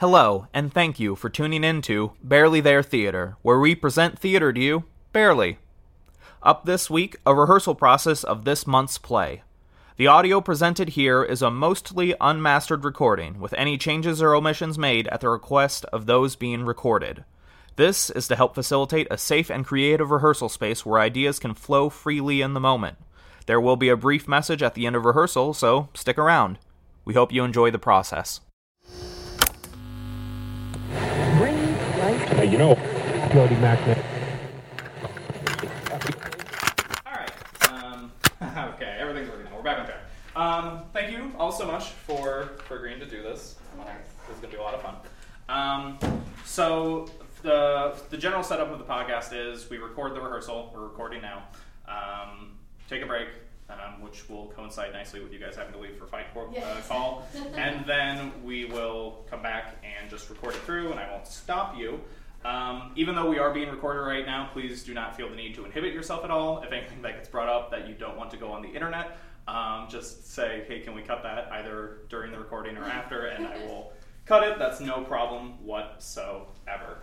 Hello, and thank you for tuning in to Barely There Theater, where we present theater to you barely. Up this week, a rehearsal process of this month's play. The audio presented here is a mostly unmastered recording, with any changes or omissions made at the request of those being recorded. This is to help facilitate a safe and creative rehearsal space where ideas can flow freely in the moment. There will be a brief message at the end of rehearsal, so stick around. We hope you enjoy the process. Hey, you know, Jody Mackman. All right. Um, okay, everything's working now. We're back on track. Um, thank you all so much for, for agreeing to do this. This is going to be a lot of fun. Um, so the the general setup of the podcast is we record the rehearsal. We're recording now. Um, take a break, um, which will coincide nicely with you guys having to leave for fight cor- uh, call, and then we will come back and just record it through, and I won't stop you. Um, even though we are being recorded right now, please do not feel the need to inhibit yourself at all. If anything that gets brought up that you don't want to go on the internet, um, just say, hey, can we cut that either during the recording or after, and I will cut it. That's no problem whatsoever.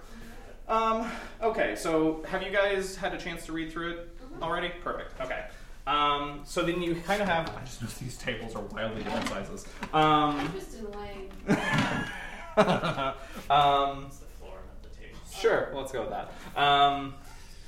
Um, okay, so have you guys had a chance to read through it already? Perfect. Okay. Um, so then you kind of have. I just noticed these tables are wildly different sizes. Um, Just in Lang. um, Sure, let's go with that. Um,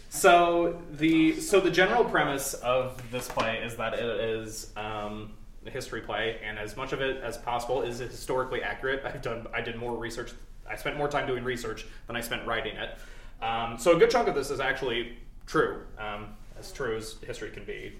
so the so the general premise of this play is that it is um, a history play, and as much of it as possible is historically accurate. I've done I did more research. I spent more time doing research than I spent writing it. Um, so a good chunk of this is actually true, um, as true as history can be,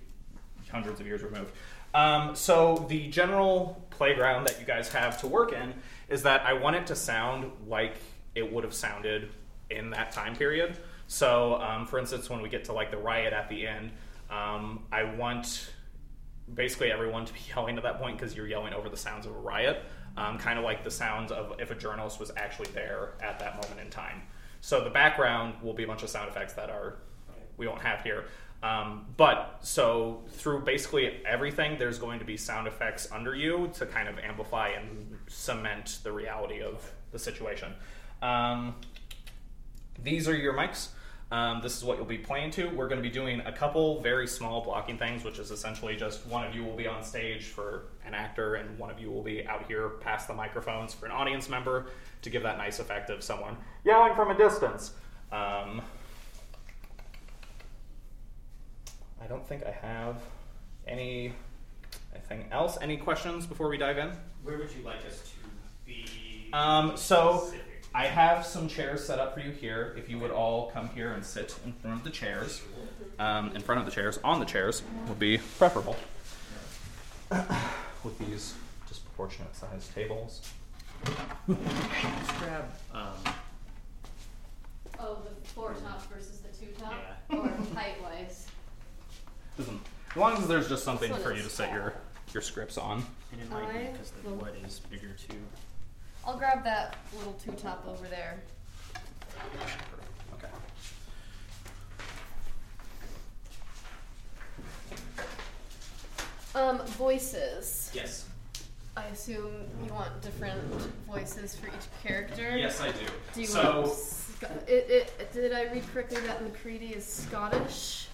hundreds of years removed. Um, so the general playground that you guys have to work in is that I want it to sound like it would have sounded in that time period. So, um, for instance, when we get to like the riot at the end, um, I want basically everyone to be yelling at that point because you're yelling over the sounds of a riot, um, kind of like the sounds of if a journalist was actually there at that moment in time. So the background will be a bunch of sound effects that are we won't have here. Um, but so through basically everything, there's going to be sound effects under you to kind of amplify and cement the reality of the situation. Um, these are your mics. Um, this is what you'll be playing to. We're going to be doing a couple very small blocking things, which is essentially just one of you will be on stage for an actor, and one of you will be out here past the microphones for an audience member to give that nice effect of someone yelling from a distance. Um, I don't think I have any anything else. Any questions before we dive in? Where would you like us to be? Um, so specific? I have some chairs set up for you here. If you would all come here and sit in front of the chairs, um, in front of the chairs, on the chairs would be preferable. With these disproportionate sized tables. Just grab. Um, Oh, the four top versus the two top? Yeah. Or height wise? Doesn't- As long as there's just something for you to set your your scripts on. and it might be because the will- wood is bigger too. I'll grab that little two top over there. Okay. Um, voices. Yes. I assume you want different voices for each character. Yes, I do. Do you so, want? Sc- it, it, did I read correctly that Macready is Scottish?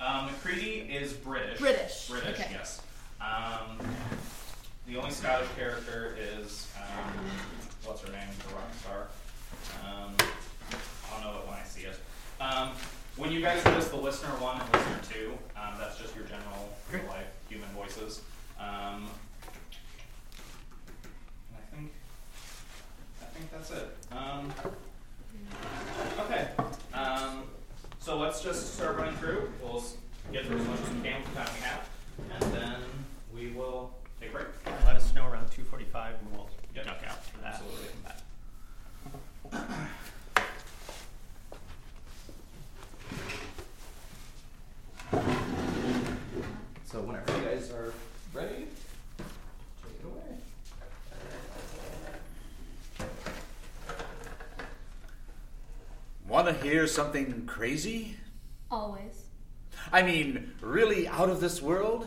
um, Macready is British. British, British, okay. yes. Um, the only Scottish character is um, what's her name, the rock star. Um, I'll know it when I see it. Um, when you guys notice the listener one and listener two, um, that's just your general real life human voices. Um, and I think I think that's it. Um, okay. Um, so let's just start running through. We'll get through as much as we can with the time we have, and then we will take a break. Let us know around 2:45 and we'll Yep. duck out for that. Absolutely. So whenever you guys are ready, take it away. Want to hear something crazy? Always. I mean, really out of this world?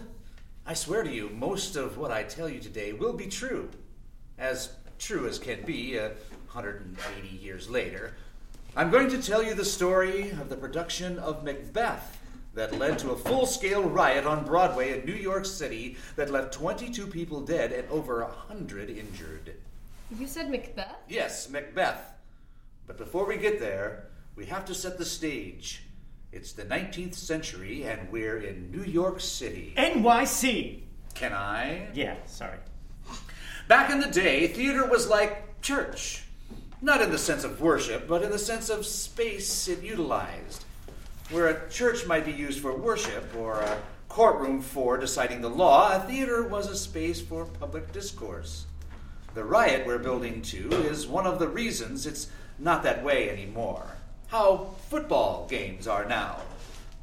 I swear to you, most of what I tell you today will be true. As true as can be, uh, 180 years later, I'm going to tell you the story of the production of Macbeth that led to a full scale riot on Broadway in New York City that left 22 people dead and over 100 injured. You said Macbeth? Yes, Macbeth. But before we get there, we have to set the stage. It's the 19th century, and we're in New York City. NYC. Can I? Yeah, sorry. Back in the day, theater was like church. Not in the sense of worship, but in the sense of space it utilized. Where a church might be used for worship or a courtroom for deciding the law, a theater was a space for public discourse. The riot we're building to is one of the reasons it's not that way anymore. How football games are now.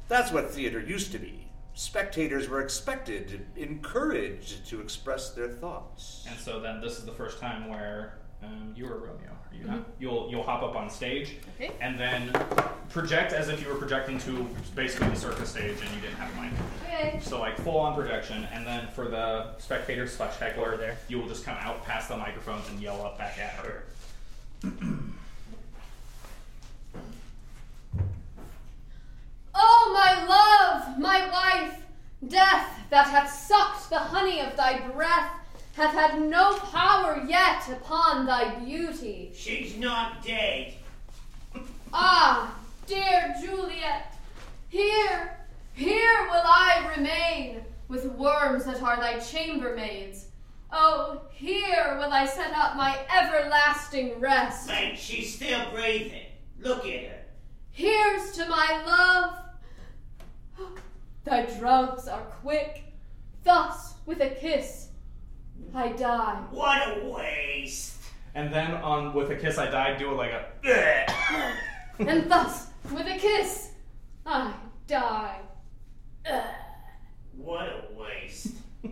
That's what theater used to be. Spectators were expected, encouraged to express their thoughts. And so then this is the first time where um, you were Romeo. Are you not? You'll you'll hop up on stage Okay. and then project as if you were projecting to basically the circus stage and you didn't have a mic. Okay. So like full on projection, and then for the spectator slash heckler there, you will just come out past the microphones and yell up back at her. Oh, my love, my wife, death that hath sucked the honey of thy breath hath had no power yet upon thy beauty. She's not dead. Ah, dear Juliet, here, here will I remain with worms that are thy chambermaids. Oh, here will I set up my everlasting rest. Mate, she's still breathing. Look at her. Here's to my love. Thy drugs are quick. Thus, with a kiss, I die. What a waste. And then on with a kiss I die, do it like a And thus, with a kiss, I die. What a waste.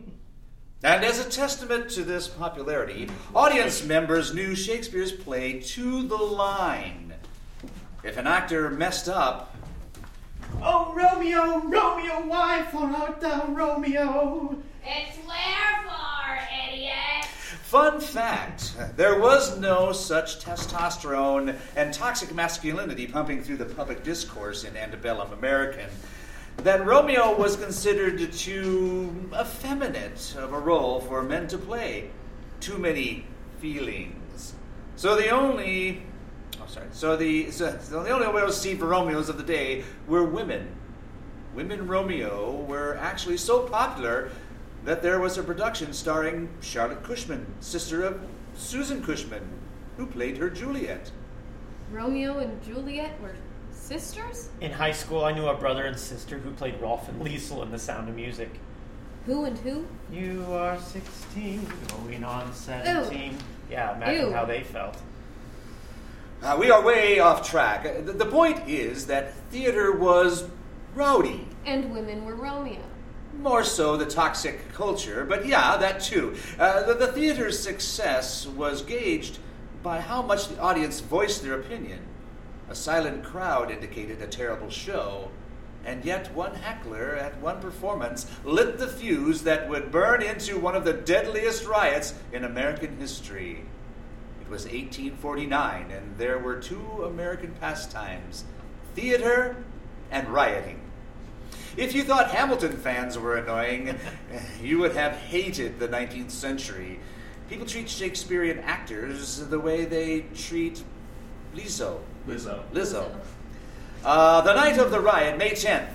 And as a testament to this popularity, audience members knew Shakespeare's play to the line. If an actor messed up, Oh, Romeo, Romeo, why for art thou Romeo? It's wherefore, idiot. fun fact, there was no such testosterone and toxic masculinity pumping through the public discourse in antebellum American that Romeo was considered too effeminate of a role for men to play. Too many feelings. So the only Oh, sorry. So the so, so the only OLC for Romeos of the day were women. Women Romeo were actually so popular that there was a production starring Charlotte Cushman, sister of Susan Cushman, who played her Juliet. Romeo and Juliet were sisters? In high school, I knew a brother and sister who played Rolf and Liesel in The Sound of Music. Who and who? You are 16, going on 17. Yeah, imagine Ew. how they felt. Uh, we are way off track. Uh, The, the point is that theater was rowdy. And women were Romeo. More so the toxic culture, but yeah, that too. Uh, the, the theater's success was gauged by how much the audience voiced their opinion. A silent crowd indicated a terrible show, and yet one heckler at one performance lit the fuse that would burn into one of the deadliest riots in American history. It was 1849, and there were two American pastimes theater and rioting. If you thought Hamilton fans were annoying, you would have hated the 19th century. People treat Shakespearean actors the way they treat Lizzo. Lizzo. Lizzo. Uh, the night of the riot, May 10th,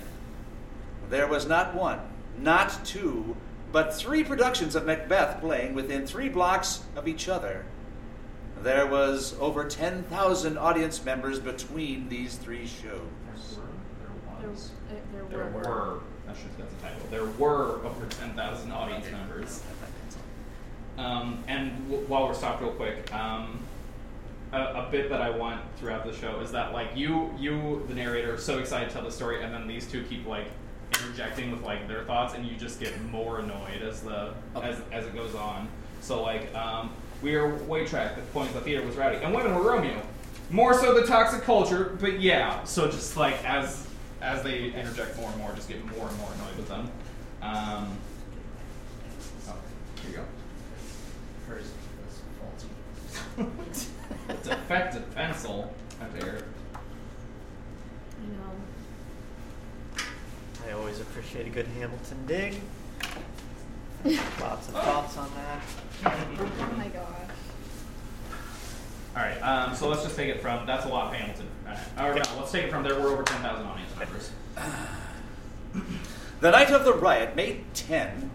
there was not one, not two, but three productions of Macbeth playing within three blocks of each other. There was over 10,000 audience members between these three shows. There was. There, uh, There there were. were. That's just that's a title. There were over ten thousand audience members. Um, and w- while we're stopped real quick, um, a, a bit that I want throughout the show is that like you, you, the narrator, are so excited to tell the story, and then these two keep like interjecting with like their thoughts, and you just get more annoyed as the as as it goes on. So like, um, we are way tracked. The point the theater was rowdy, and women were Romeo. More so the toxic culture, but yeah. So just like as as they interject more and more, just get more and more annoyed with them. Um, oh, here you go. Hers was faulty. Defective pencil. How dare. You know. I always appreciate a good Hamilton dig. Lots of thoughts on that. Oh my gosh. All right. Um, so let's just take it from. That's a lot of Hamilton. All right, or no, let's take it from there. We're over 10,000 audience members. The night of the riot, May 10,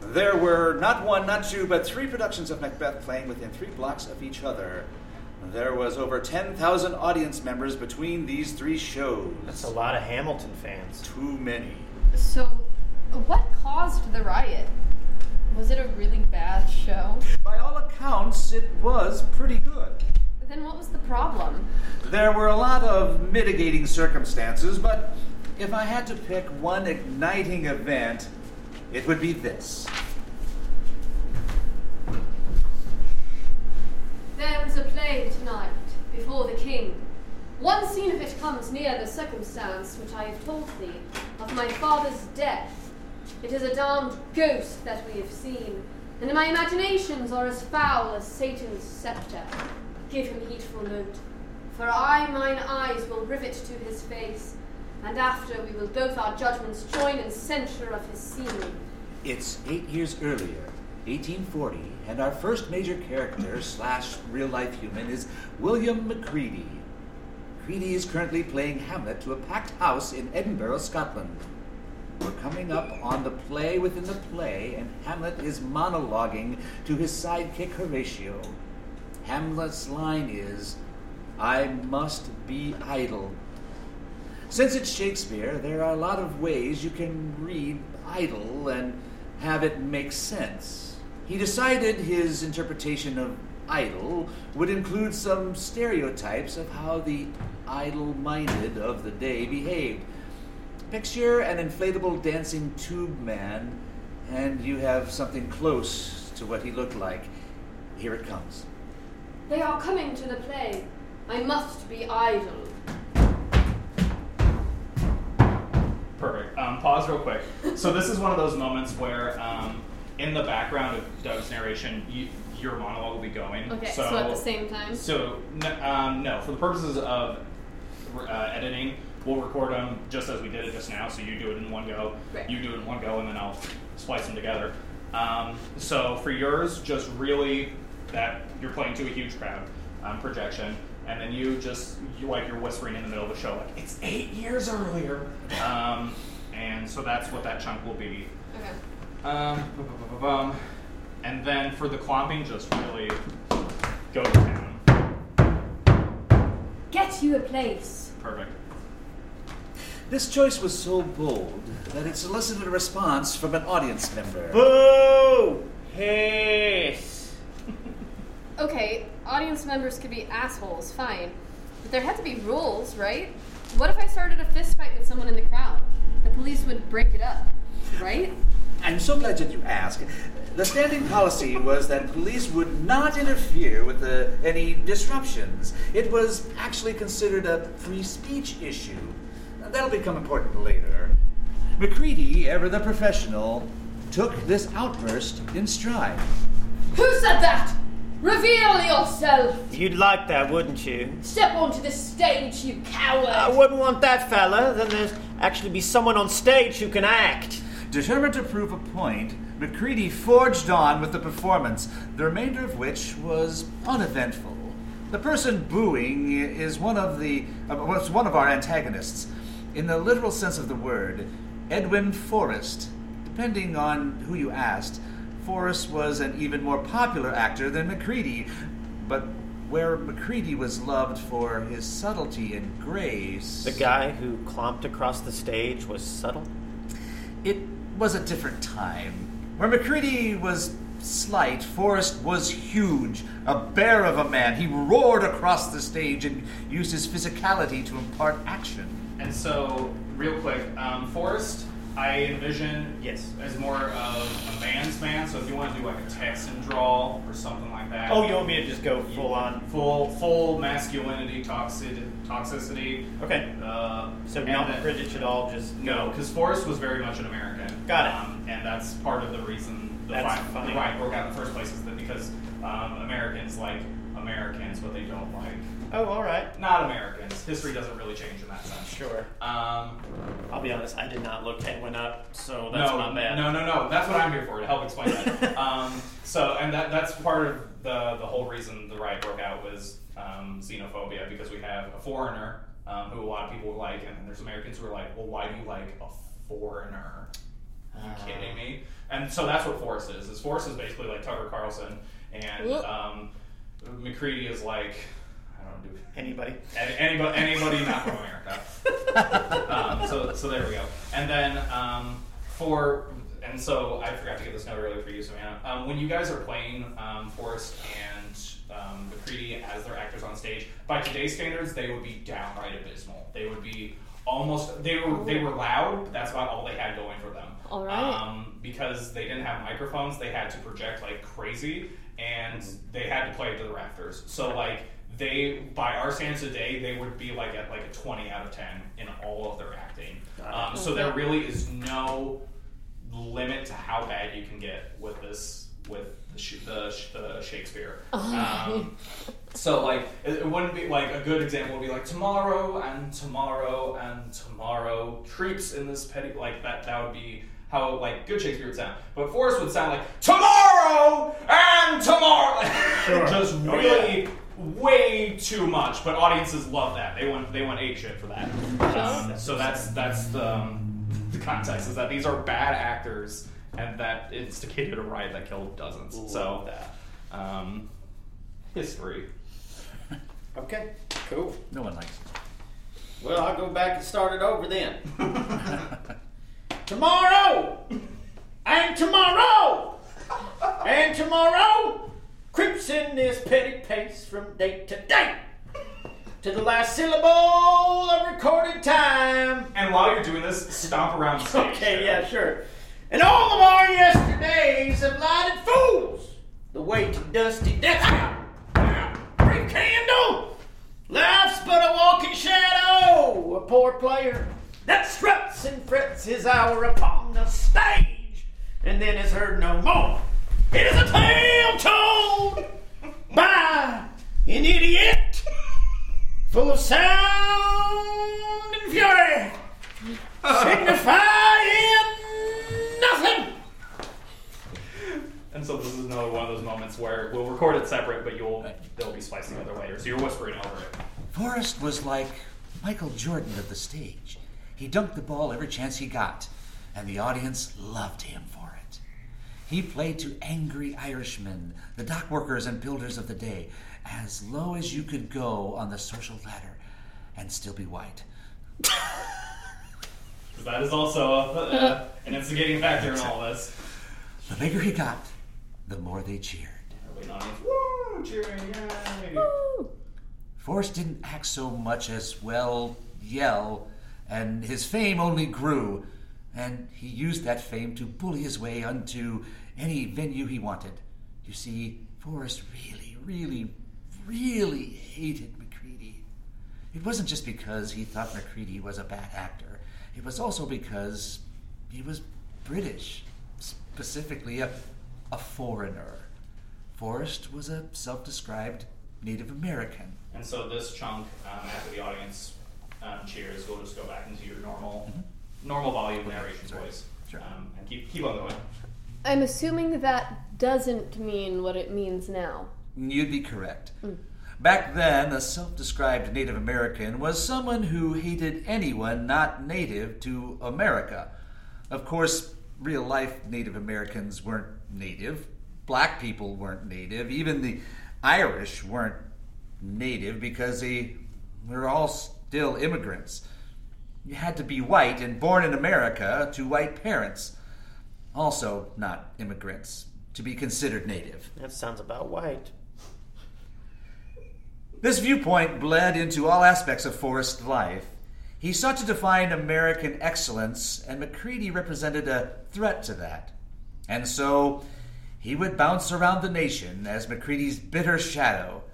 there were not one, not two, but three productions of Macbeth playing within three blocks of each other. There was over 10,000 audience members between these three shows. That's a lot of Hamilton fans. Too many. So, what caused the riot? Was it a really bad show? By all accounts, it was pretty good. Then what was the problem? There were a lot of mitigating circumstances, but if I had to pick one igniting event, it would be this. There is a play tonight before the king. One scene of it comes near the circumstance which I have told thee of my father's death. It is a damned ghost that we have seen, and my imaginations are as foul as Satan's sceptre. Give him heedful note, for I mine eyes will rivet to his face, and after we will both our judgments join in censure of his seeming. It's eight years earlier, 1840, and our first major character slash real life human is William Macready. Macready is currently playing Hamlet to a packed house in Edinburgh, Scotland. We're coming up on the play within the play, and Hamlet is monologuing to his sidekick Horatio. Hamlet's line is, I must be idle. Since it's Shakespeare, there are a lot of ways you can read idle and have it make sense. He decided his interpretation of idle would include some stereotypes of how the idle minded of the day behaved. Picture an inflatable dancing tube man, and you have something close to what he looked like. Here it comes. They are coming to the play. I must be idle. Perfect. Um, pause real quick. So this is one of those moments where, um, in the background of Doug's narration, you, your monologue will be going. Okay, so, at the same time. So n- um, no, for the purposes of uh, editing, we'll record them just as we did it just now. So you do it in one go, Right. you do it in one go, and then I'll splice them together. Um, so for yours, just really that you're playing to a huge crowd um, projection, and then you just you like you're whispering in the middle of the show like it's eight years earlier, um, and so that's what that chunk will be. Okay. Um, and then for the clomping, just really go to town. Get you a place. Perfect. This choice was so bold that it solicited a response from an audience member. Boo! Hiss! Okay, audience members could be assholes, fine. But there had to be rules, right? What if I started a fist fight with someone in the crowd? The police would break it up, right? I'm so glad that you asked. The standing policy was that police would not interfere with the, any disruptions. It was actually considered a free speech issue. That'll become important later. Macready, ever the professional, took this outburst in stride. Who said that? Reveal yourself! You'd like that, wouldn't you? Step onto the stage, you coward! I wouldn't want that, fella. Then there's actually be someone on stage who can act. Determined to prove a point, Macready forged on with the performance, the remainder of which was uneventful. The person booing is one of the uh, was one of our antagonists. In the literal sense of the word, Edwin Forrest. Depending on who you asked, Forrest was an even more popular actor than Macready, but where Macready was loved for his subtlety and grace. The guy who clomped across the stage was subtle. It was a different time. Where Macready was slight, Forrest was huge, a bear of a man. He roared across the stage and used his physicality to impart action. And so, real quick, um, Forrest, I envision Yes. as more of a man's man. So if you want to do like a Texan drawl or something like that. Oh, you want me to just go full on? full full masculinity, toxic, toxicity. Okay. Uh, So not then- British at all, just No, because Forrest was very much an American. Got it. Um, and that's part of the reason the That's riot, the riot broke out in the first place is that because um, Americans like Americans, but they don't like Oh, all right. not Americans. History doesn't really change in that sense. Sure. Um, I'll be honest. I did not look Edwin up, so that's no, not bad. No, no, no. That's what I'm here for to help explain that. um, so, and that that's part of the the whole reason the riot broke out was um, xenophobia because we have a foreigner um, who a lot of people like, and then there's Americans who are like, well, why do you like a foreigner? Are you kidding me? And so that's what Forrest is. Is Forrest is basically like Tucker Carlson, and Whoop. um, Macready is like I don't know, do Anybody? any- Anybody, anybody not from America. um, so, so there we go. And then um, for, and so I forgot to get this note earlier for you, Savannah. Um, when you guys are playing um, Forrest and um, Macready as their actors on stage, by today's standards, they would be downright abysmal. They would be almost they were they were loud, but that's about all they had going for them. All right. Um, because they didn't have microphones, they had to project like crazy, and they had to play it to the rafters. So like they, by our standards today, they would be like at like a twenty out of ten in all of their acting. Um, so there really is no limit to how bad you can get with this with the the, the Shakespeare. Um, so like it, it wouldn't be like a good example would be like tomorrow and tomorrow and tomorrow creeps in this petty like that that would be how like good Shakespeare would sound. But Forrest would sound like tomorrow and tomorrow just Oh, really way too much. But audiences love that. They want they want ape shit for that. Um, so that's that's the um, the context is that these are bad actors and that instigated a riot that killed dozens. so um, history. Okay, cool. No one likes it. Well, I'll go back and start it over then. tomorrow! And tomorrow! And tomorrow! Creeps in this petty pace from day to day. To the last syllable of recorded time. And while you're doing this, stomp around stage. Okay, yeah, sure. And all of our yesterdays have lighted fools the way to dusty death. Brief candle, life's but a walking shadow. A poor player that struts and frets his hour upon the stage, and then is heard no more. It is a tale told by an idiot, full of sound and fury signifying nothing. And so this is another one of those moments where we'll record it separate, but you'll they'll be spliced together later. So you're whispering over it. Forrest was like Michael Jordan of the stage. He dunked the ball every chance he got, and the audience loved him for it. He played to angry Irishmen, the dock workers and builders of the day, as low as you could go on the social ladder and still be white. that is also a, uh, an instigating factor in all this. The bigger he got, the more they cheered. Woo! Cheering! Yay! Forrest didn't act so much as, well, yell, and his fame only grew, and he used that fame to bully his way onto any venue he wanted. You see, Forrest really, really, really hated Macready. It wasn't just because he thought Macready was a bad actor, it was also because he was British, specifically a, a foreigner. Forrest was a self described Native American. And so this chunk, um, after the audience um, cheers, we'll just go back into your normal, normal volume narration voice, Sure. um, and keep keep on going. I'm assuming that doesn't mean what it means now. You'd be correct. Hmm. Back then, a self described Native American was someone who hated anyone not native to America. Of course, real life Native Americans weren't native, black people weren't native, even the Irish weren't native because they were all still immigrants. You had to be white and born in America to white parents, also not immigrants, to be considered native. That sounds about white. This viewpoint bled into all aspects of Forrest's life. He sought to define American excellence, and Macready represented a threat to that. And so he would bounce around the nation as Macready's bitter shadow.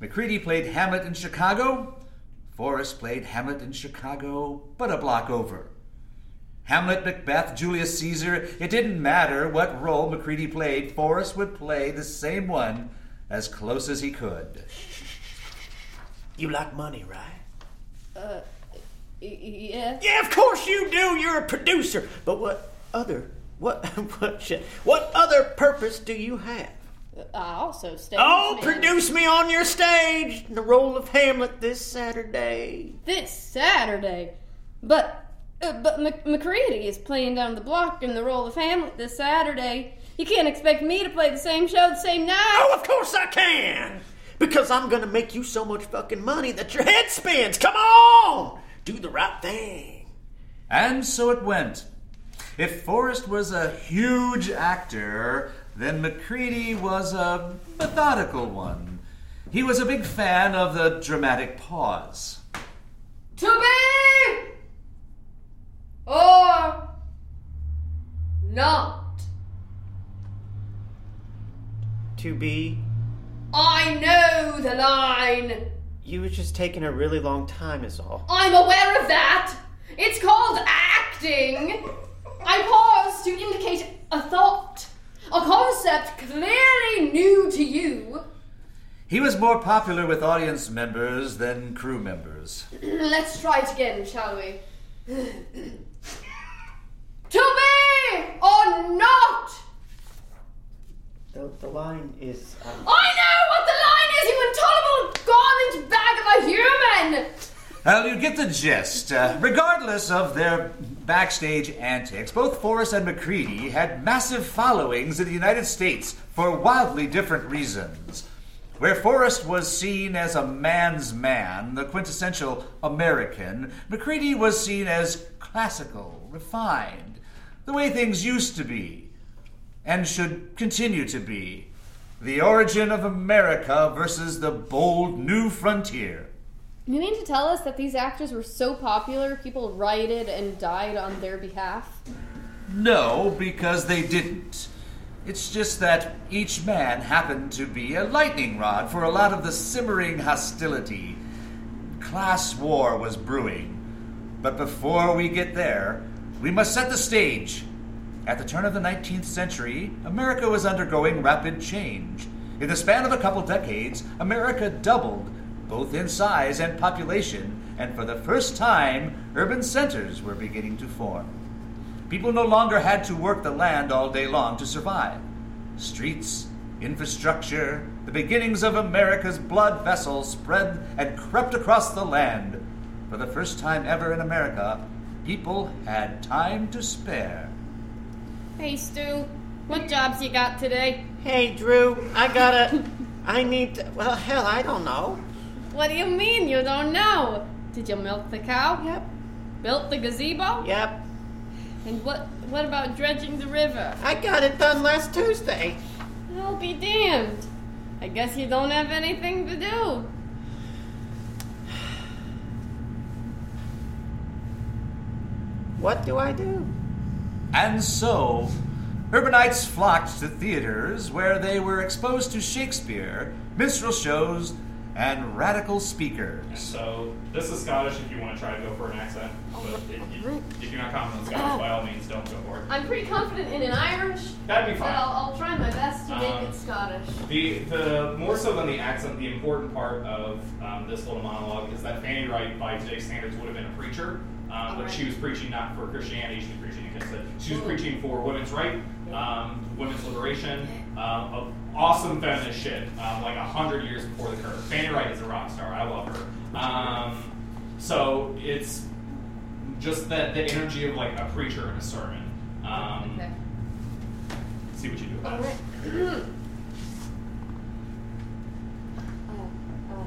Macready played Hamlet in Chicago. Forrest played Hamlet in Chicago, but a block over. Hamlet, Macbeth, Julius Caesar, it didn't matter what role Macready played, Forrest would play the same one as close as he could. You like money, right? Uh, yeah. Yeah, of course you do. You're a producer. But what other what what shit? What other purpose do you have? I also stage. Oh, produce me on your stage in the role of Hamlet this Saturday. This Saturday, but uh, but Mc- Macready is playing down the block in the role of Hamlet this Saturday. You can't expect me to play the same show the same night. Oh, of course I can. Because I'm gonna make you so much fucking money that your head spins. Come on, do the right thing. And so it went. If Forrest was a huge actor, then Macready was a methodical one. He was a big fan of the dramatic pause. To be or not. To be. I know the line. You was just taking a really long time, is all. I'm aware of that. It's called acting. I pause to indicate a thought, a concept clearly new to you. He was more popular with audience members than crew members. Let's try it again, shall we? To be or not? The, the line is. Um... I know what the line is, you intolerable garbage bag of a human! Well, you get the gist. Uh, regardless of their backstage antics, both Forrest and Macready had massive followings in the United States for wildly different reasons. Where Forrest was seen as a man's man, the quintessential American, Macready was seen as classical, refined, the way things used to be, and should continue to be. The origin of America versus the bold new frontier. You mean to tell us that these actors were so popular, people rioted and died on their behalf? No, because they didn't. It's just that each man happened to be a lightning rod for a lot of the simmering hostility. Class war was brewing. But before we get there, we must set the stage. At the turn of the 19th century, America was undergoing rapid change. In the span of a couple decades, America doubled, both in size and population, and for the first time, urban centers were beginning to form. People no longer had to work the land all day long to survive. Streets, infrastructure, the beginnings of America's blood vessel spread and crept across the land. For the first time ever in America, people had time to spare. Hey, Stu, what jobs you got today? Hey, Drew, I gotta. I need. To, well, hell, I don't know. What do you mean you don't know? Did you milk the cow? Yep. Built the gazebo? Yep. And what what about dredging the river? I got it done last Tuesday. I'll be damned. I guess you don't have anything to do. What do I do? And so, urbanites flocked to theaters where they were exposed to Shakespeare, minstrel shows, and radical speakers. So this is Scottish if you want to try to go for an accent. But if, if, if you're not confident in Scottish, by all means, don't go for it. I'm pretty confident in an Irish. That'd be But fine. I'll, I'll try my best to make Um, it Scottish. The, the more so than the accent, the important part of um, this little monologue is that Fanny Wright, by today's standards, would have been a preacher, um, but she was preaching not for Christianity; she was preaching against it. She was preaching for women's right, um, women's liberation, um, of awesome feminist shit, um, like a hundred years before the curve. Fanny Wright is a rock star. I love her. Um, so it's just that the energy of like a preacher in a sermon. Um, Okay. See what you do about it. oh, oh,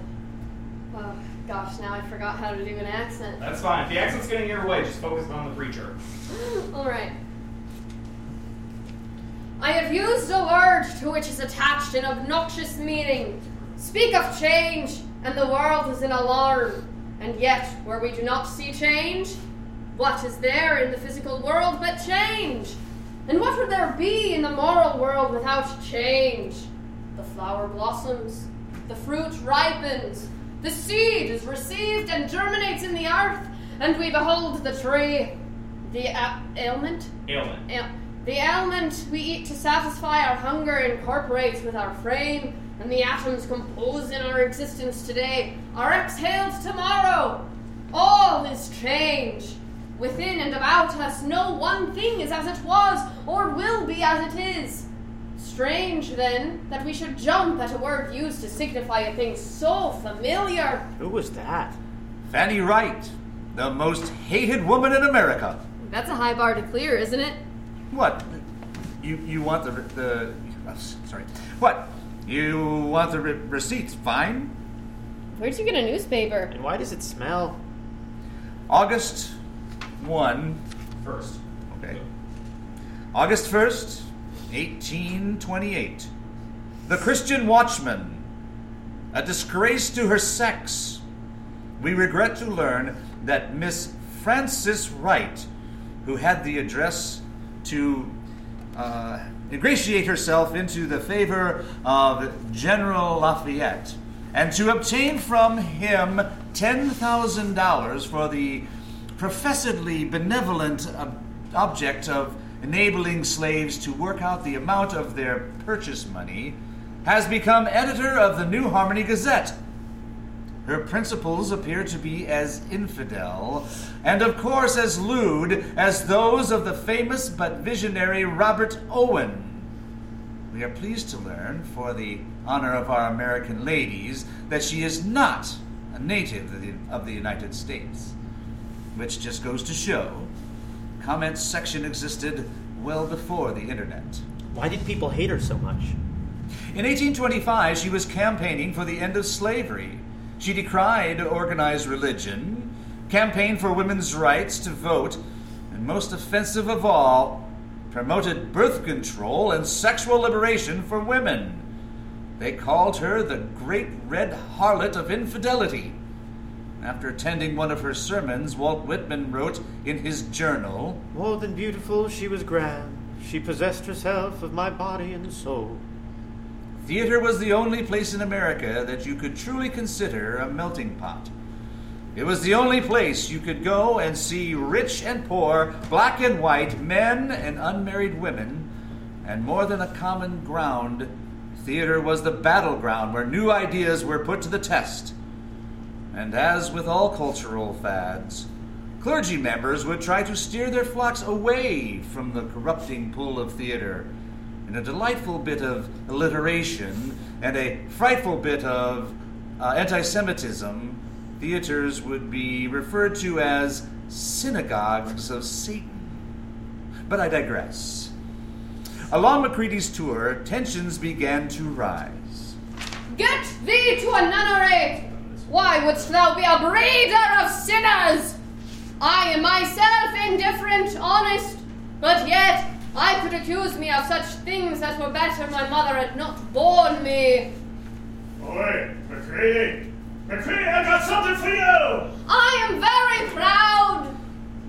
oh, gosh, now I forgot how to do an accent. That's fine. If the accent's getting in your way, just focus on the preacher. All right. I have used a word to which is attached an obnoxious meaning. Speak of change, and the world is in alarm. And yet, where we do not see change, what is there in the physical world but change? And what would there be in the moral world without change? The flower blossoms, the fruit ripens, the seed is received and germinates in the earth, and we behold the tree. The a- ailment? Ailment. Ail- the ailment we eat to satisfy our hunger incorporates with our frame, and the atoms composing our existence today are exhaled tomorrow. All is change. Within and about us, no one thing is as it was or will be as it is. Strange, then, that we should jump at a word used to signify a thing so familiar. Who was that? Fanny Wright, the most hated woman in America. That's a high bar to clear, isn't it? What? You you want the the oh, sorry? What? You want the re- receipts? Fine. Where'd you get a newspaper? And why does it smell? August one. First. Okay. August first, eighteen twenty-eight. The Christian Watchman. A disgrace to her sex. We regret to learn that Miss Frances Wright, who had the address to uh, ingratiate herself into the favor of General Lafayette and to obtain from him $10,000 for the professedly benevolent ob- object of enabling slaves to work out the amount of their purchase money, has become editor of the New Harmony Gazette. Her principles appear to be as infidel, and of course as lewd, as those of the famous but visionary Robert Owen. We are pleased to learn, for the honor of our American ladies, that she is not a native of the, United States. Which just goes to show, comments section existed well before the internet. Why did people hate her so much? In 1825, she was campaigning for the end of slavery. She decried organized religion, campaigned for women's rights to vote, and most offensive of all, promoted birth control and sexual liberation for women. They called her the Great Red Harlot of Infidelity. After attending one of her sermons, Walt Whitman wrote in his journal More than beautiful, she was grand. She possessed herself of my body and soul. Theater was the only place in America that you could truly consider a melting pot. It was the only place you could go and see rich and poor, black and white, men and unmarried women, and more than a common ground, theater was the battleground where new ideas were put to the test. And as with all cultural fads, clergy members would try to steer their flocks away from the corrupting pull of theater in a delightful bit of alliteration and a frightful bit of uh, anti Semitism, theaters would be referred to as synagogues of Satan. But I digress. Along Macready's tour, tensions began to rise. Get thee to a nunnery! Why wouldst thou be a breeder of sinners? I am myself indifferent, honest, but yet I could accuse me of such things as were better my mother had not borne me. Oi, Macready! Macready, I got something for you! I am very proud,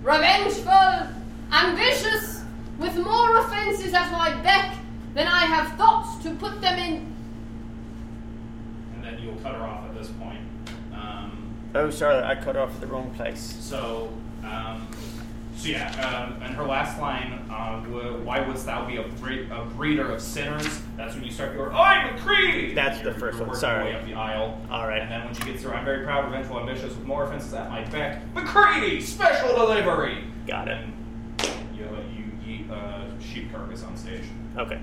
revengeful, ambitious, with more offences at my beck than I have thought to put them in. And then you'll cut her off at this point. Um, Oh, sorry, I cut off the wrong place. so, um, so yeah, um, and her last line, uh, why wouldst thou be a, bre- a breeder of sinners? That's when you start your, I'm McCree! That's the first one, sorry. way up the aisle. All right. And then when she gets through, I'm very proud, revengeful, ambitious, with more offenses at my beck. Macready, special delivery! Got it. And you, you eat uh, sheep carcass on stage. Okay.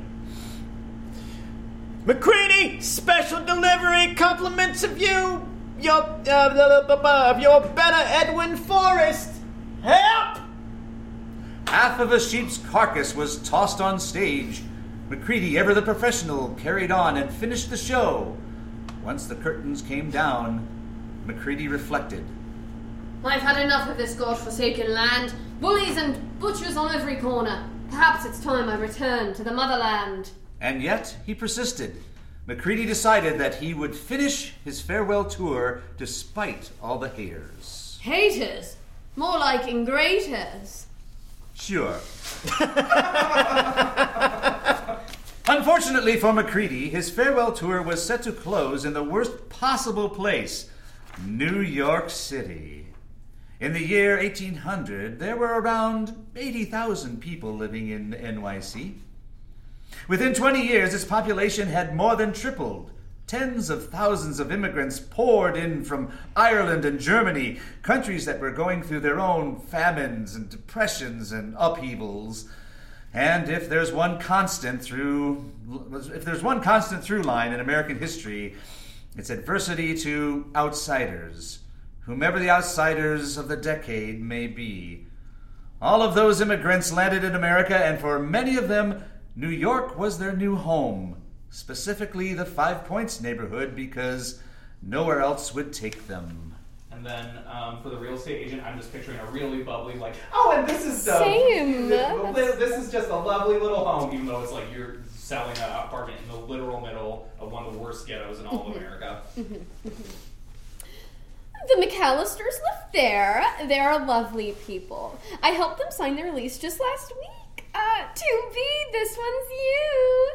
McCready, special delivery, compliments of you, your uh, blah, blah, blah, blah, of your better Edwin Forrest. Help! Half of a sheep's carcass was tossed on stage. Macready, ever the professional, carried on and finished the show. Once the curtains came down, Macready reflected. I've had enough of this god-forsaken land. Bullies and butchers on every corner. Perhaps it's time I return to the motherland. And yet, he persisted. Macready decided that he would finish his farewell tour despite all the haters. Haters? More like ingraters. Sure. Unfortunately for Macready, his farewell tour was set to close in the worst possible place New York City. In the year 1800, there were around 80,000 people living in NYC. Within 20 years, its population had more than tripled Tens of thousands of immigrants poured in from Ireland and Germany, countries that were going through their own famines and depressions and upheavals. And if there's one constant through if there's one constant through line in American history, it's adversity to outsiders, whomever the outsiders of the decade may be. All of those immigrants landed in America, and for many of them, New York was their new home, specifically the Five Points neighborhood, because nowhere else would take them. And then um, for the real estate agent, I'm just picturing a really bubbly, like, oh, and this is uh, Same. This, this is just a lovely little home, even though it's like you're selling an apartment in the literal middle of one of the worst ghettos in all of America. The McAllisters live there. They're lovely people. I helped them sign their lease just last week. Uh, to be, this one's you.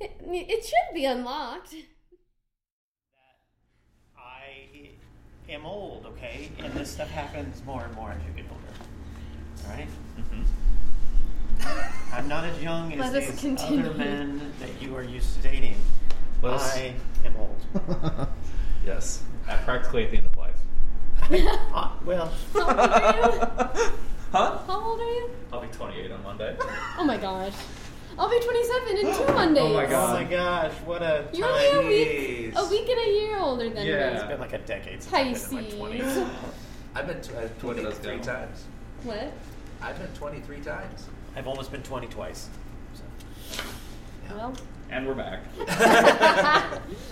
It, it should be unlocked. I am old, okay? And this stuff happens more and more as you get older. Alright? mhm I'm not as young as Let us these continue. other men that you are used to dating. Let us- I am old. Yes, at practically at the end of life. Uh, well, How old are you? Huh? How old are you? I'll be 28 on Monday. Oh my gosh. I'll be 27 in two Mondays. Oh my oh my gosh, what a You're only a week, a week and a year older than Yeah. it's been like a decade since I've been in my 20s. I've been t- uh, Look at 23 times. What? I've been 23 times. I've almost been 20 twice. So. Well, And we're back.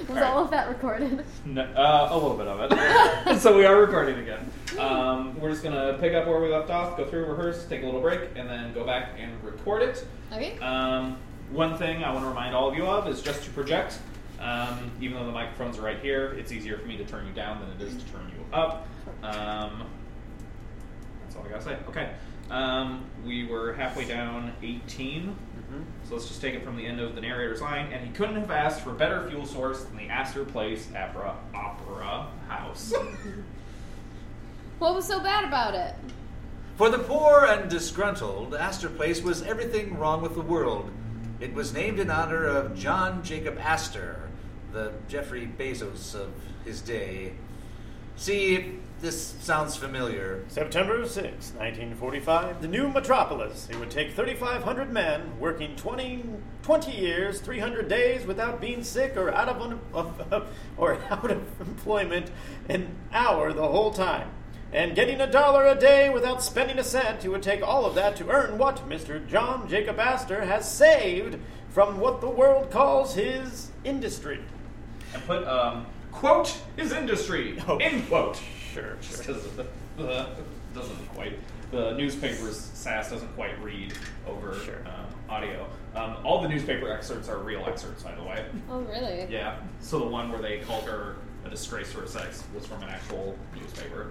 was all of that recorded? No, uh, a little bit of it. so we are recording again. Um, we're just gonna pick up where we left off, go through, rehearse, take a little break, and then go back and record it. Okay. Um, one thing I want to remind all of you of is just to project. Um, even though the microphones are right here, it's easier for me to turn you down than it is to turn you up. Um, that's all I gotta say. Okay. Um, we were halfway down 18. So let's just take it from the end of the narrator's line. And he couldn't have asked for a better fuel source than the Astor Place Opera, Opera House. What was so bad about it? For the poor and disgruntled, Astor Place was everything wrong with the world. It was named in honor of John Jacob Astor, the Jeffrey Bezos of his day. See if this sounds familiar. September 6, 1945, the new metropolis. It would take 3,500 men working 20, 20 years, 300 days without being sick or out of, un, of or out of employment an hour the whole time. And getting a dollar a day without spending a cent, it would take all of that to earn what Mr. John Jacob Astor has saved from what the world calls his industry. and put, um, quote, his industry, Oh. end quote. Sure, Just because the, the doesn't quite the newspaper's SAS doesn't quite read over Sure. uh, audio. Um, all the newspaper excerpts are real excerpts, by the way. Oh, really? Yeah. So the one where they called her a disgrace for her sex was from an actual newspaper.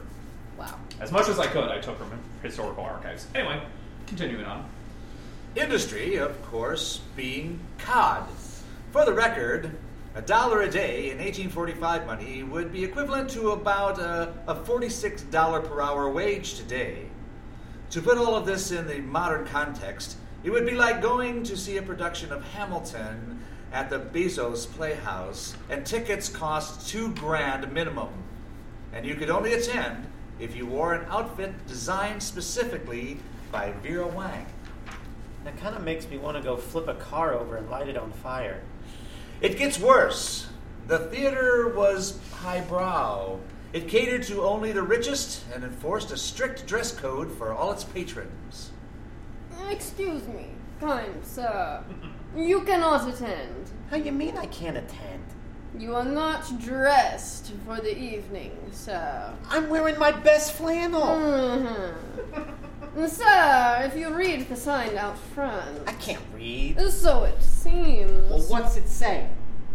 Wow. As much as I could, I took from historical archives. Anyway, continuing on. Industry, of course, being cod. For the record, a dollar a day in 1845 money would be equivalent to about a, a $46 per hour wage today. To put all of this in the modern context, it would be like going to see a production of Hamilton at the Bezos Playhouse, and tickets cost two grand minimum. And you could only attend if you wore an outfit designed specifically by Vera Wang. That kind of makes me want to go flip a car over and light it on fire. It gets worse. The theater was highbrow. It catered to only the richest and enforced a strict dress code for all its patrons. Excuse me, kind sir. You cannot attend. How you mean I can't attend? You are not dressed for the evening, sir. I'm wearing my best flannel. Mm-hmm. sir, if you read the sign out front. I can't read. So it seems. Well, what's it say?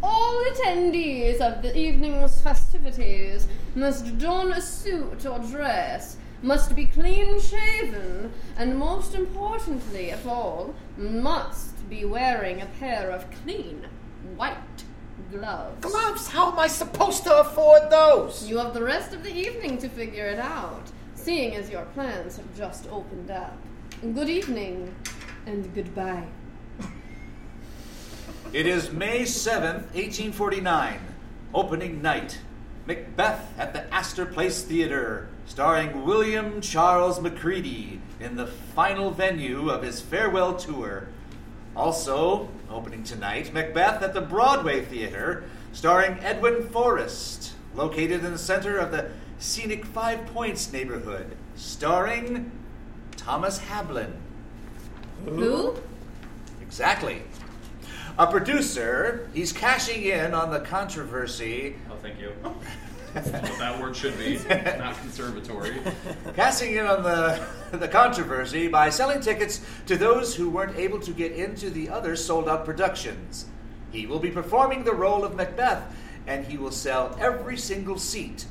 All attendees of the evening's festivities must don a suit or dress, must be clean shaven, and most importantly of all, must be wearing a pair of clean white gloves. Gloves? How am I supposed to afford those? You have the rest of the evening to figure it out, seeing as your plans have just opened up. Good evening, and goodbye. It is May 7th, 1849, opening night. Macbeth at the Astor Place Theater, starring William Charles Macready in the final venue of his farewell tour. Also, opening tonight, Macbeth at the Broadway Theater, starring Edwin Forrest, located in the center of the scenic Five Points neighborhood, starring Thomas Hamblin. Who? Exactly. A producer, he's cashing in on the controversy. Oh, thank you. That's what that word should be, not conservatory. Cashing in on the, the controversy by selling tickets to those who weren't able to get into the other sold out productions. He will be performing the role of Macbeth, and he will sell every single seat.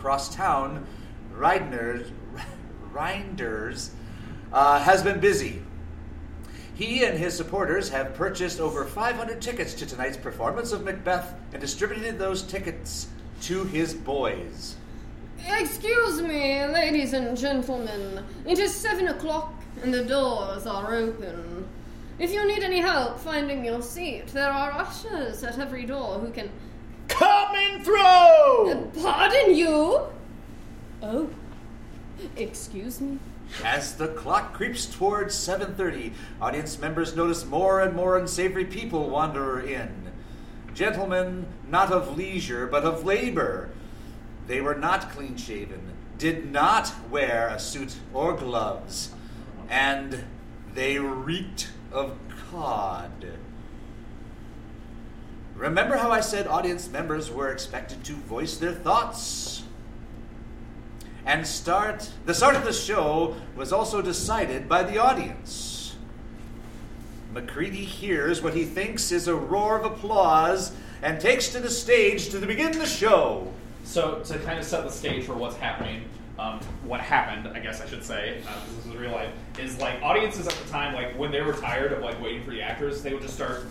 Across town, Reidner's, Rynders uh, has been busy. He and his supporters have purchased over 500 tickets to tonight's performance of Macbeth and distributed those tickets to his boys. Excuse me, ladies and gentlemen. It is seven o'clock and the doors are open. If you need any help finding your seat, there are ushers at every door who can. Coming through! Pardon you? Oh. Excuse me? As the clock creeps towards 7:30, audience members notice more and more unsavory people wander in. Gentlemen, not of leisure, but of labor. They were not clean shaven, did not wear a suit or gloves, and they reeked of cod. Remember how I said audience members were expected to voice their thoughts? And start the start of the show was also decided by the audience. Macready hears what he thinks is a roar of applause and takes to the stage to begin the show. So to kind of set the stage for what's happening, um, what happened, I guess I should say, uh, this is real life, is like audiences at the time, like when they were tired of like waiting for the actors, they would just start,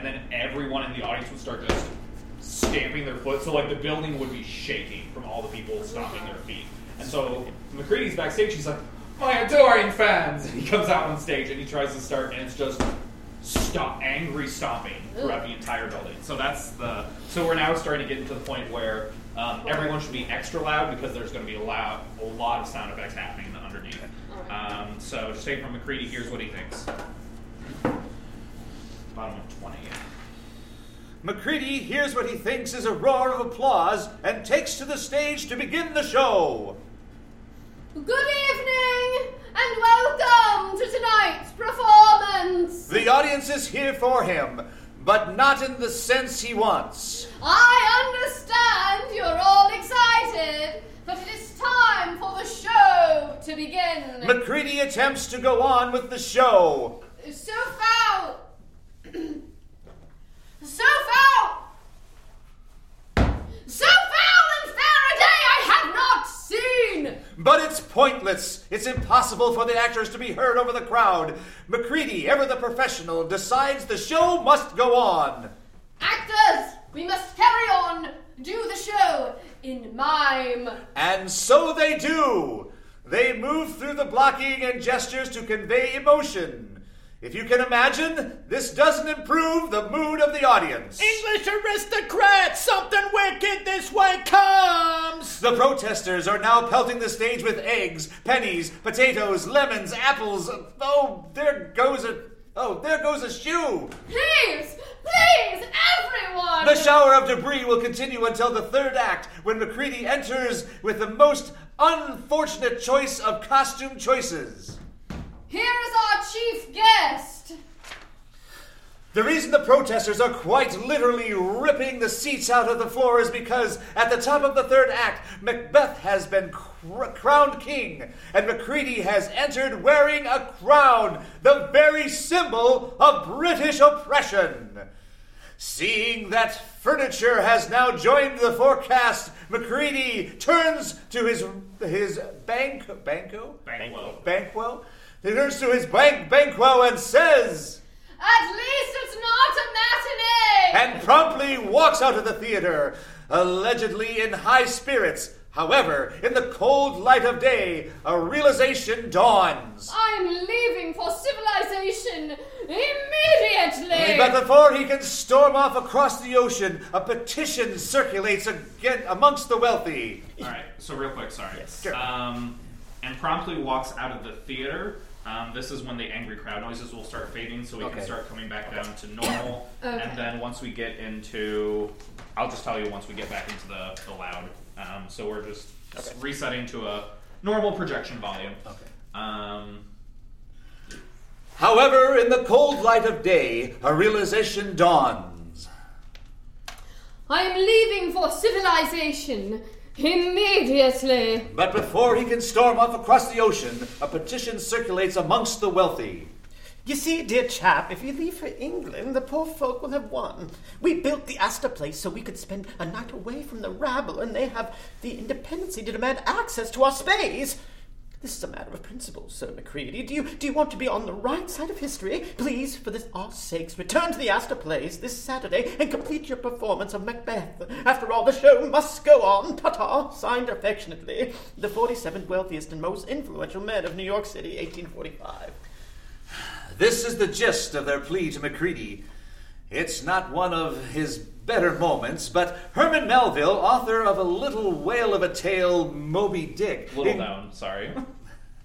and then everyone in the audience would start just stamping their foot. So like the building would be shaking from all the people stomping their feet. And so Macready's backstage. He's like, "My adoring fans!" And he comes out on stage and he tries to start, and it's just stop angry stomping throughout the entire building. So that's the. So we're now starting to get into the point where um, everyone should be extra loud because there's going to be a loud, a lot of sound effects happening underneath. Um, so just take from Macready. Here's what he thinks. Bottom of twenty. Macready hears what he thinks is a roar of applause and takes to the stage to begin the show. Good evening and welcome to tonight's performance. The audience is here for him, but not in the sense he wants. I understand you're all excited, but it is time for the show to begin. Macready attempts to go on with the show. So foul. So foul. So foul and fair a day I have not seen. But it's pointless. It's impossible for the actors to be heard over the crowd. Macready, ever the professional, decides the show must go on. Actors, we must carry on. Do the show in mime. And so they do. They move through the blocking and gestures to convey emotion. If you can imagine, this doesn't improve the mood of the audience. English aristocrats, something wicked this way comes! The protesters are now pelting the stage with eggs, pennies, potatoes, lemons, apples. Oh, there goes a. Oh, there goes a shoe. Please, please, everyone. The shower of debris will continue until the third act, when Macready enters with the most unfortunate choice of costume choices. Here is our chief guest. The reason the protesters are quite literally ripping the seats out of the floor is because at the top of the third act, Macbeth has been cr- crowned king, and Macready has entered wearing a crown, the very symbol of British oppression. Seeing that furniture has now joined the forecast, Macready turns to his his bank banco Banquo. banquo. He turns to his bank banquo and says. At least it's not a matinee. and promptly walks out of the theater, allegedly in high spirits, However, in the cold light of day, a realization dawns. I'm leaving for civilization immediately. But before he can storm off across the ocean, a petition circulates again amongst the wealthy. All right. So real quick, sorry. Yes, sure. Um, and promptly walks out of the theater. Um, this is when the angry crowd noises will start fading, so we Okay. can start coming back down to normal. Okay. And then once we get into, I'll just tell you once we get back into the, the loud. Um, so we're just Okay. resetting to a normal projection volume. Okay. Um, However, in the cold light of day, a realization dawns. I am leaving for civilization immediately. But before he can storm off across the ocean, a petition circulates amongst the wealthy. You see, dear chap, if you leave for England, the poor folk will have won. We built the Astor Place so we could spend a night away from the rabble, and they have the independency to demand access to our space. This is a matter of principle, Sir Macready. Do you do you want to be on the right side of history? Please, for this our sakes, return to the Astor Place this Saturday and complete your performance of Macbeth. After all, the show must go on. Ta-ta. Signed affectionately, the 47th wealthiest and most influential men of New York City, 1845. This is the gist of their plea to Macready. It's not one of his better moments, but Herman Melville, author of a little whale of a tale, Moby Dick. little in- known, sorry.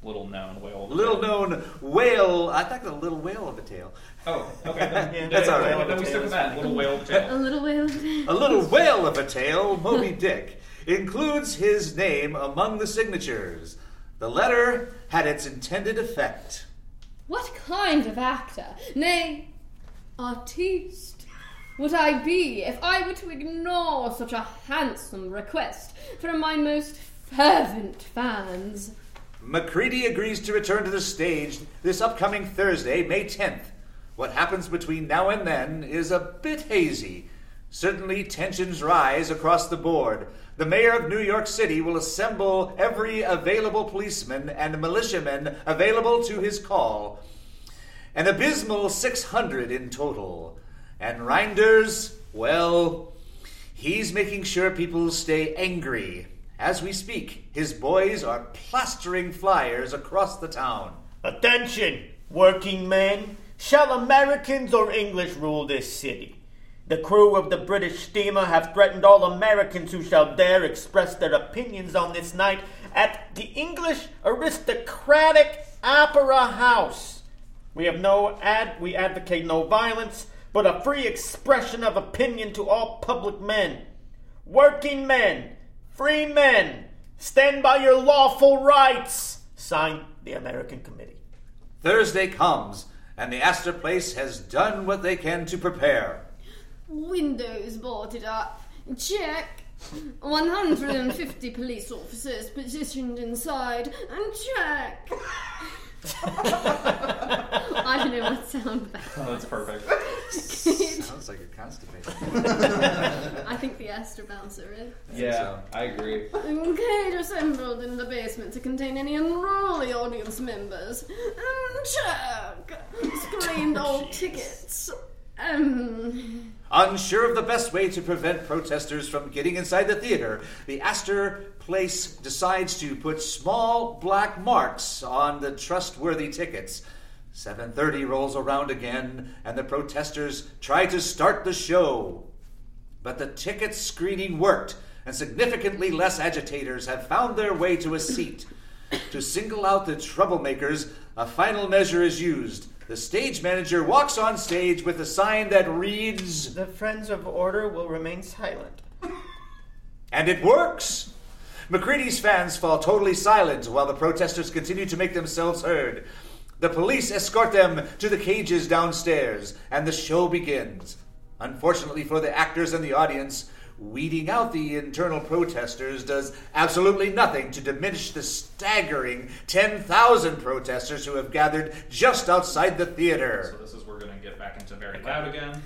little known whale. Little known whale. I thought the little whale of a tale. Oh, okay. Then, That's all then- right. Then we stick with that. Little whale of A tail. little whale. A little whale of a tale, Moby Dick, includes his name among the signatures. The letter had its intended effect. What kind of actor, nay, artiste, would I be if I were to ignore such a handsome request from my most fervent fans? Macready agrees to return to the stage this upcoming Thursday, May 10th. What happens between now and then is a bit hazy. Certainly, tensions rise across the board. The mayor of New York City will assemble every available policeman and militiaman available to his call. An abysmal 600 in total. And Rynders, well, he's making sure people stay angry. As we speak, his boys are plastering flyers across the town. Attention, working men. Shall Americans or English rule this city? The crew of the British steamer have threatened all Americans who shall dare express their opinions on this night at the English aristocratic Opera House. We have no ad we advocate no violence, but a free expression of opinion to all public men. Working men, free men, stand by your lawful rights. Signed the American Committee. Thursday comes, and the Astor Place has done what they can to prepare. Windows boarded up. Check. 150 police officers positioned inside. And check. I don't know what sound that Oh, that's perfect. Sounds like you're constipated. I think the Astor bouncer is. Yeah, I agree. A cage assembled in the basement to contain any unruly audience members. And check. Screened all tickets. Um. Unsure of the best way to prevent protesters from getting inside the theater, the Astor Place decides to put small black marks on the trustworthy tickets. 7:30 rolls around again, and the protesters try to start the show. But the ticket screening worked, and significantly less agitators have found their way to a seat. To single out the troublemakers, a final measure is used. The stage manager walks on stage with a sign that reads, The Friends of Order will remain silent. and it works! Macready's fans fall totally silent while the protesters continue to make themselves heard. The police escort them to the cages downstairs, and the show begins. Unfortunately for the actors and the audience, weeding out the internal protesters does absolutely nothing to diminish the staggering 10,000 protesters who have gathered just outside the theater. So this is where we're gonna get back into very loud again.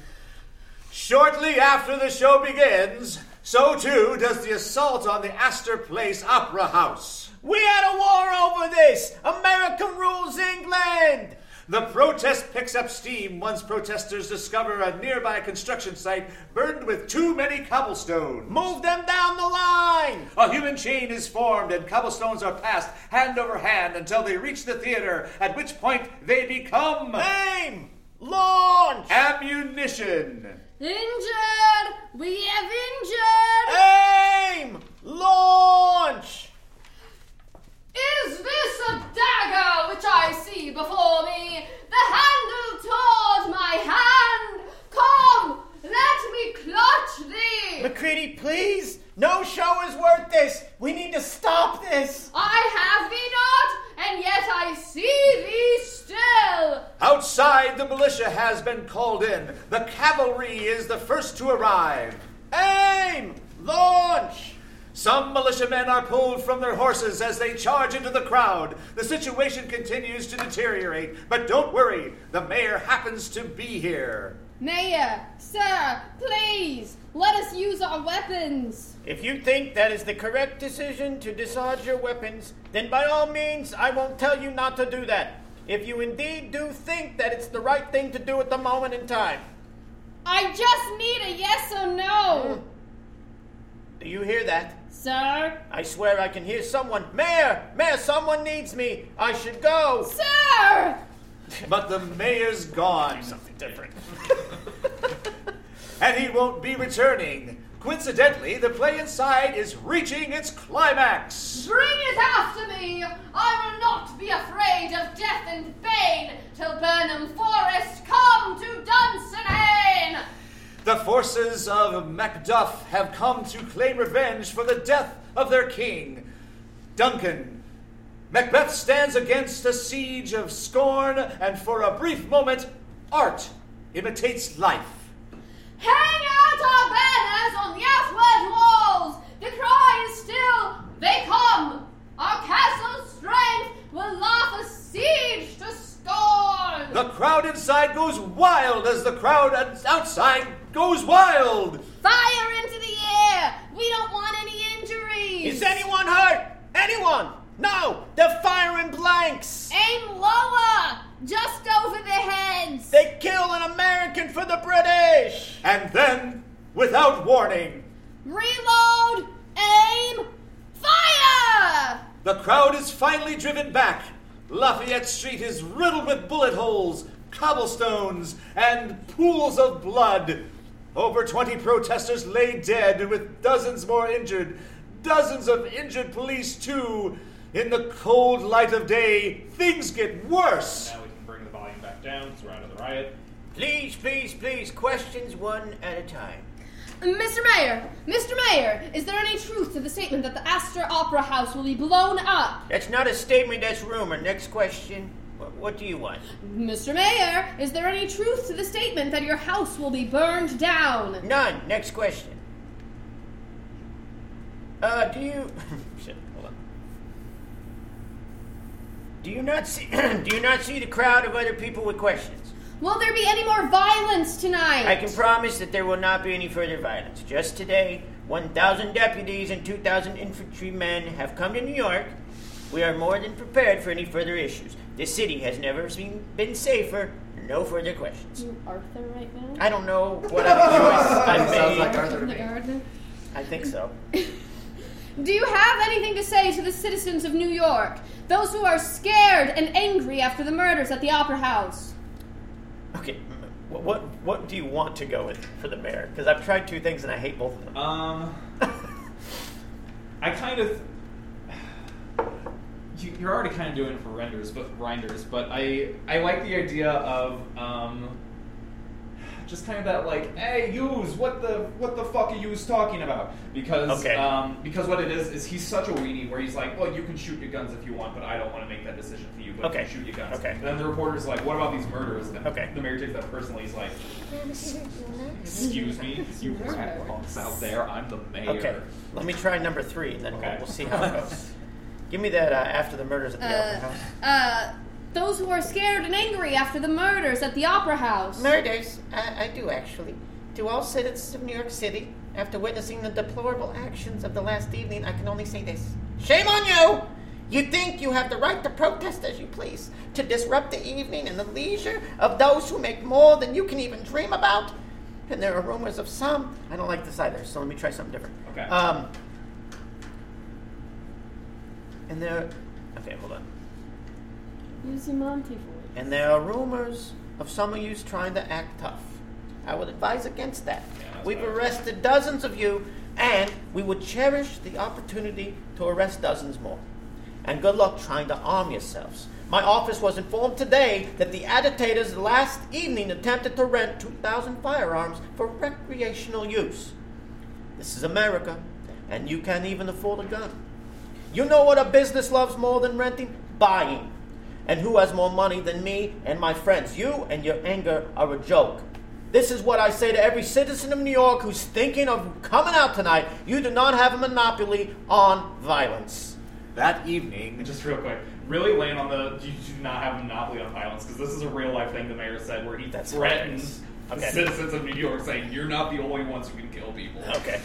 Shortly after the show begins, so too does the assault on the Astor Place Opera House. We had a war over this! America rules England! The protest picks up steam once protesters discover a nearby construction site burned with too many cobblestones. Move them down the line! A human chain is formed and cobblestones are passed hand over hand until they reach the theater, at which point they become Aim! Launch! ammunition. Injured! We have injured! Aim! Launch! Is this a dagger which I see before me? The handle toward my hand! Come, let me clutch thee! Macready, please! No show is worth this! We need to stop this! I have thee not, and yet I see thee still! Outside, the militia has been called in. The cavalry is the first to arrive. Aim! Launch! Some militiamen are pulled from their horses as they charge into the crowd. The situation continues to deteriorate, but don't worry, the mayor happens to be here. Mayor, sir, please, let us use our weapons. If you think that is the correct decision to discharge your weapons, then by all means, I won't tell you not to do that. If you indeed do think that it's the right thing to do at the moment in time. I just need a yes or no. Do you hear that? Sir? I swear I can hear someone. Mayor! Mayor, someone needs me! I should go! Sir! But the mayor's gone. Something different. and he won't be returning. Coincidentally, the play inside is reaching its climax. Bring it after me! I will not be afraid of death and pain till Birnam Forest come to Dunsinane! The forces of Macduff have come to claim revenge for the death of their king, Duncan. Macbeth stands against a siege of scorn, and for a brief moment, art imitates life. Hang out our banners on the outward walls! The cry is still, they come! Our castle's strength will laugh a siege to scorn! The crowd inside goes wild as the crowd outside goes wild. Fire into the air! We don't want any injuries! Is anyone hurt? Anyone? No! They're firing blanks! Aim lower! Just over their heads! They kill an American for the British! And then, without warning, Reload! Aim! Fire! the crowd is finally driven back. Lafayette Street is riddled with bullet holes, cobblestones, and pools of blood. Over 20 protesters lay dead, and with dozens more injured, dozens of injured police, too. In the cold light of day, things get worse. Now we can bring the volume back down because we're out of the riot. Please, please, please, questions one at a time. Mr. Mayor, Mr. Mayor, is there any truth to the statement that the Astor Opera House will be blown up? That's not a statement, that's rumor. Next question. What, do you want? Mr. Mayor, is there any truth to the statement that your house will be burned down? None. Next question. Uh, do you. Shit, hold on. Do you not see? do you not see the crowd of other people with questions? Will there be any more violence tonight? I can promise that there will not be any further violence. Just today, 1,000 deputies and 2,000 infantrymen have come to New York. We are more than prepared for any further issues. This city has never seen, been safer. No further questions. You Arthur right now? I don't know what other choice I've Sounds like Arthur to The me. gardener. I think so. Do you have anything to say to the citizens of New York? Those who are scared and angry after the murders at the Opera House? Okay, what what, what do you want to go with for the mayor? Because I've tried two things and I hate both of them. Um, I kind of. You, you're already kind of doing it for renders, but grinders. But I I like the idea of um, just kind of that like, hey, use what the what the fuck are you talking about? Because Okay. um, because what it is is he's such a weenie where he's like, well, you can shoot your guns if you want, but I don't want to make that decision for you. But Okay. you shoot your guns. Okay. And then the reporter's like, what about these murders? And Okay. The mayor takes that personally. He's like, excuse me, you rat punks out there. I'm the mayor. Okay, let me try number three, and then Okay. we'll, we'll see how it goes. Give me that uh, after the murders at the Opera Uh, House. uh, those who are scared and angry after the murders at the Opera House. Murders? I, I do actually. To all citizens of New York City, after witnessing the deplorable actions of the last evening, I can only say this: Shame on you! You think you have the right to protest as you please, to disrupt the evening and the leisure of those who make more than you can even dream about? And there are rumors of some. I don't like this either, so let me try something different. Okay. Um, And there. Okay, hold on. Use your Monty voice. And there are rumors of some of you trying to act tough. I would advise against that. We've arrested dozens of you, and we would cherish the opportunity to arrest dozens more. And good luck trying to arm yourselves. My office was informed today that the agitators last evening attempted to rent 2,000 firearms for recreational use. This is America, and you can't even afford a gun. You know what a business loves more than renting? Buying. And who has more money than me and my friends? You and your anger are a joke. This is what I say to every citizen of New York who's thinking of coming out tonight. You do not have a monopoly on violence. That evening, And Just real quick, really laying on the you do not have a monopoly on violence because this is a real life thing the mayor said where he That's threatens Okay. citizens of New York saying you're not the only ones who can kill people. Okay.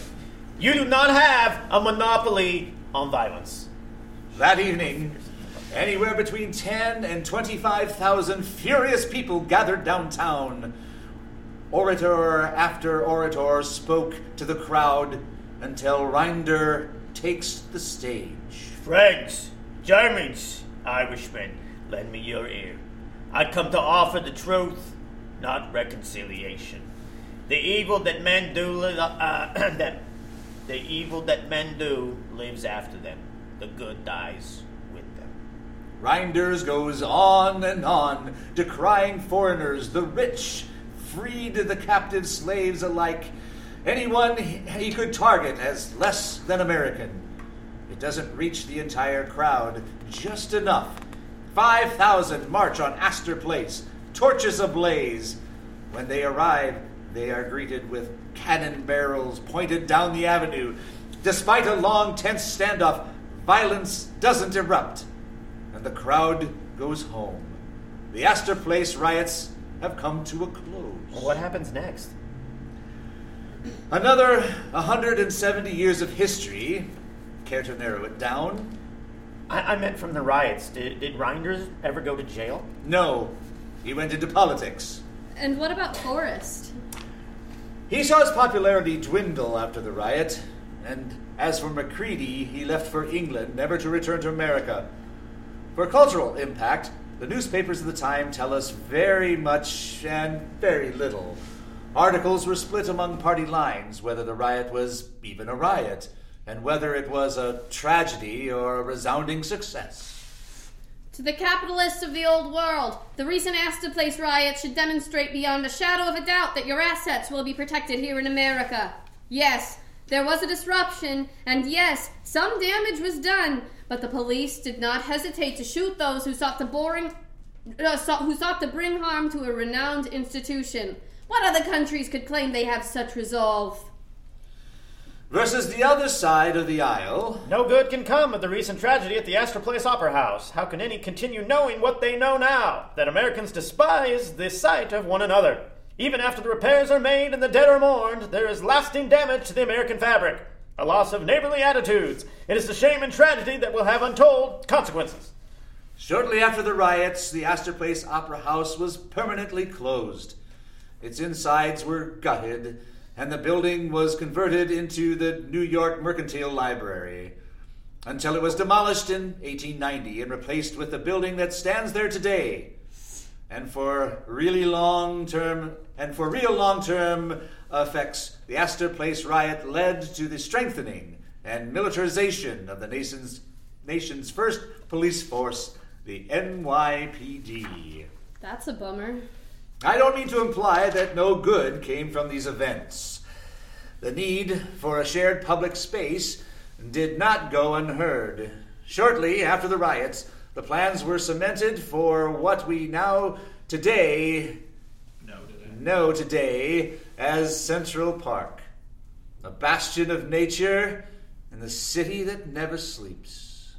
You do not have a monopoly on violence. that evening, anywhere between 10 and 25,000 furious people gathered downtown. Orator after orator spoke to the crowd until Rynder takes the stage. Friends, Germans, Irishmen, lend me your ear. I come to offer the truth, not reconciliation. The evil that men do, uh, that the evil that men do lives after them. The good dies with them. Rynders goes on and on, decrying foreigners, the rich, freed the captive slaves alike, anyone he could target as less than American. It doesn't reach the entire crowd, just enough. 5,000 march on Astor Place, torches ablaze. When they arrive, they are greeted with cannon barrels pointed down the avenue. Despite a long, tense standoff, violence doesn't erupt and the crowd goes home. The Astor Place riots have come to a close. What happens next? Another 170 years of history. Care to narrow it down? I, I meant from the riots. Did, did Rynders ever go to jail? No. He went into politics. And what about Forrest? He saw his popularity dwindle after the riot, and as for Macready, he left for England, never to return to America. For cultural impact, the newspapers of the time tell us very much and very little. Articles were split among party lines whether the riot was even a riot, and whether it was a tragedy or a resounding success. To the capitalists of the old world, the recent Astor Place riot should demonstrate beyond a shadow of a doubt that your assets will be protected here in America. Yes, there was a disruption, and yes, some damage was done, but the police did not hesitate to shoot those who sought to boring, uh, who sought to bring harm to a renowned institution. What other countries could claim they have such resolve? Versus the other side of the aisle, No good can come of the recent tragedy at the Astor Place Opera House. How can any continue knowing what they know now? That Americans despise the sight of one another. Even after the repairs are made and the dead are mourned, there is lasting damage to the American fabric. A loss of neighborly attitudes. It is the shame and tragedy that will have untold consequences. Shortly after the riots, the Astor Place Opera House was permanently closed. Its insides were gutted, and the building was converted into the New York Mercantile Library until it was demolished in 1890 and replaced with the building that stands there today. And for really long term and for real long term effects, the Astor Place riot led to the strengthening and militarization of the nation's nation's first police force, the NYPD. That's a bummer. I don't mean to imply that no good came from these events. The need for a shared public space did not go unheard. Shortly after the riots, the plans were cemented for what we now today No, did know today as Central Park, a bastion of nature and the city that never sleeps.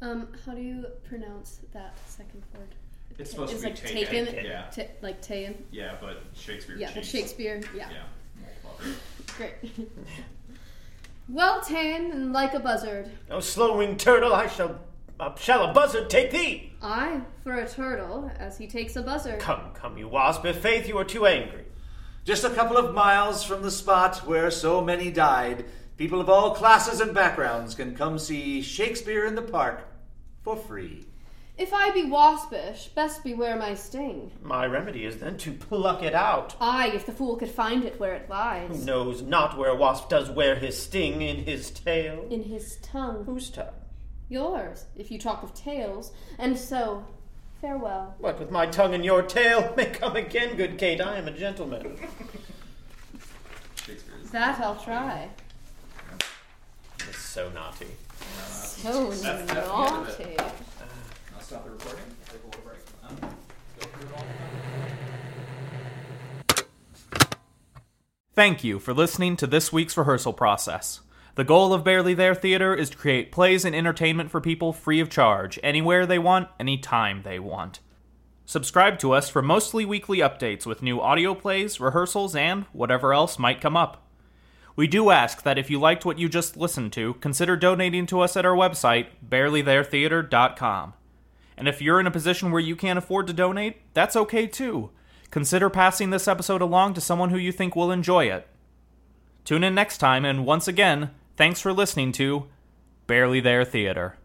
Um, how do you pronounce that second word? It's supposed it's to be like taken, taken. yeah. Ta- like taken. Yeah, but Shakespeare. Yeah, but Shakespeare. Yeah. Yeah. Great. well ta'en and like a buzzard. O slow-winged turtle, I shall uh, shall a buzzard take thee. I for a turtle as he takes a buzzard. Come, come, you wasp! If faith you are too angry. Just a couple of miles from the spot where so many died, People of all classes and backgrounds can come see Shakespeare in the Park for free. If I be waspish, best beware my sting. My remedy is then to pluck it out. Aye, if the fool could find it where it lies. Who lies. knows not where a wasp does wear his sting in his tail? In his tongue. Whose tongue? Yours, if you talk of tales. And so, farewell. What with my tongue and your tail? May come again, good Kate. I am a gentleman. That I'll try. It's so naughty. So That's- that's the end of it. naughty. I'll stop the recording. Take a little break. Um, go through it all. Thank you for listening to this week's rehearsal process. The goal of Barely There Theater is to create plays and entertainment for people free of charge, anywhere they want, anytime they want. Subscribe to us for mostly weekly updates with new audio plays, rehearsals, and whatever else might come up. We do ask that if you liked what you just listened to, consider donating to us at our website, barelytheretheater.com. And if you're in a position where you can't afford to donate, that's okay too. Consider passing this episode along to someone who you think will enjoy it. Tune in next time, and once again, thanks for listening to Barely There Theater.